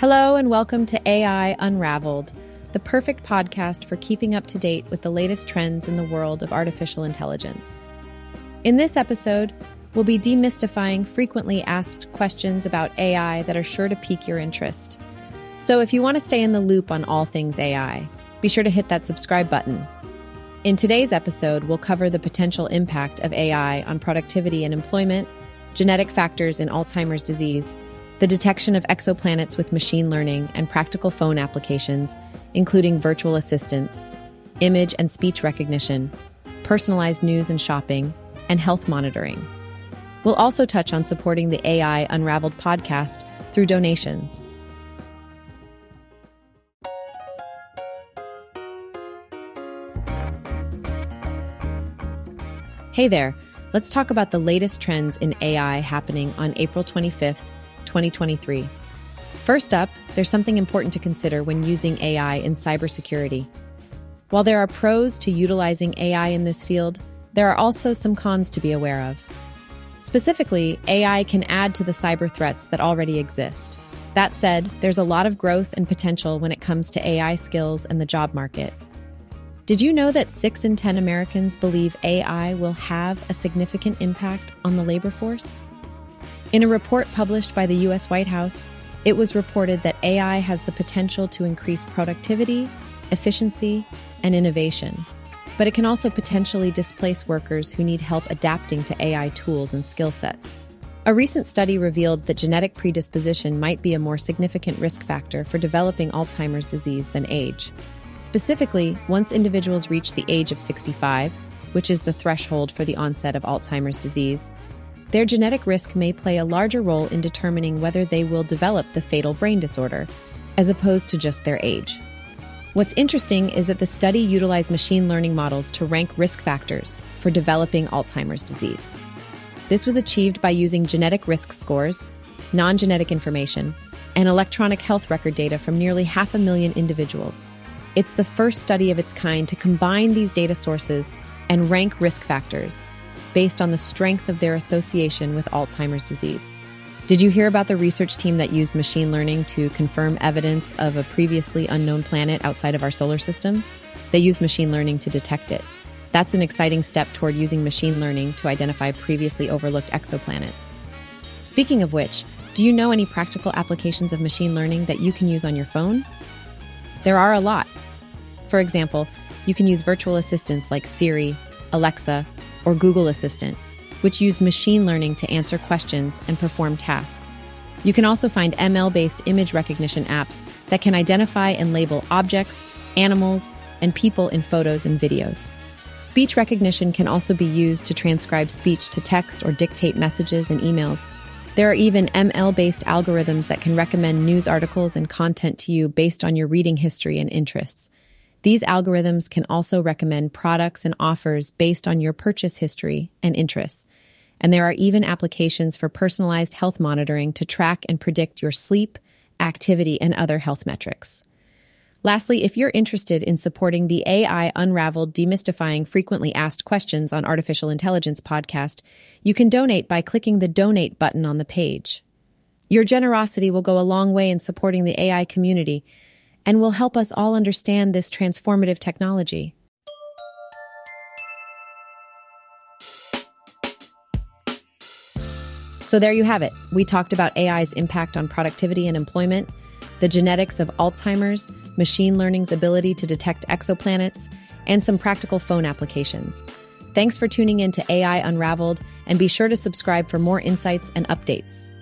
Hello, and welcome to AI Unraveled, the perfect podcast for keeping up to date with the latest trends in the world of artificial intelligence. In this episode, we'll be demystifying frequently asked questions about AI that are sure to pique your interest. So, if you want to stay in the loop on all things AI, be sure to hit that subscribe button. In today's episode, we'll cover the potential impact of AI on productivity and employment, genetic factors in Alzheimer's disease, the detection of exoplanets with machine learning and practical phone applications, including virtual assistants, image and speech recognition, personalized news and shopping, and health monitoring. We'll also touch on supporting the AI Unraveled podcast through donations. Hey there, let's talk about the latest trends in AI happening on April 25th, 2023. First up, there's something important to consider when using AI in cybersecurity. While there are pros to utilizing AI in this field, there are also some cons to be aware of. Specifically, AI can add to the cyber threats that already exist. That said, there's a lot of growth and potential when it comes to AI skills and the job market. Did you know that 6 in 10 Americans believe AI will have a significant impact on the labor force? In a report published by the US White House, it was reported that AI has the potential to increase productivity, efficiency, and innovation. But it can also potentially displace workers who need help adapting to AI tools and skill sets. A recent study revealed that genetic predisposition might be a more significant risk factor for developing Alzheimer's disease than age. Specifically, once individuals reach the age of 65, which is the threshold for the onset of Alzheimer's disease, their genetic risk may play a larger role in determining whether they will develop the fatal brain disorder, as opposed to just their age. What's interesting is that the study utilized machine learning models to rank risk factors for developing Alzheimer's disease. This was achieved by using genetic risk scores, non genetic information, and electronic health record data from nearly half a million individuals. It's the first study of its kind to combine these data sources and rank risk factors based on the strength of their association with Alzheimer's disease. Did you hear about the research team that used machine learning to confirm evidence of a previously unknown planet outside of our solar system? They used machine learning to detect it. That's an exciting step toward using machine learning to identify previously overlooked exoplanets. Speaking of which, do you know any practical applications of machine learning that you can use on your phone? There are a lot. For example, you can use virtual assistants like Siri, Alexa, or Google Assistant, which use machine learning to answer questions and perform tasks. You can also find ML based image recognition apps that can identify and label objects, animals, and people in photos and videos. Speech recognition can also be used to transcribe speech to text or dictate messages and emails. There are even ML based algorithms that can recommend news articles and content to you based on your reading history and interests. These algorithms can also recommend products and offers based on your purchase history and interests. And there are even applications for personalized health monitoring to track and predict your sleep, activity, and other health metrics. Lastly, if you're interested in supporting the AI Unraveled Demystifying Frequently Asked Questions on Artificial Intelligence podcast, you can donate by clicking the donate button on the page. Your generosity will go a long way in supporting the AI community and will help us all understand this transformative technology. So, there you have it. We talked about AI's impact on productivity and employment, the genetics of Alzheimer's, machine learning's ability to detect exoplanets, and some practical phone applications. Thanks for tuning in to AI Unraveled, and be sure to subscribe for more insights and updates.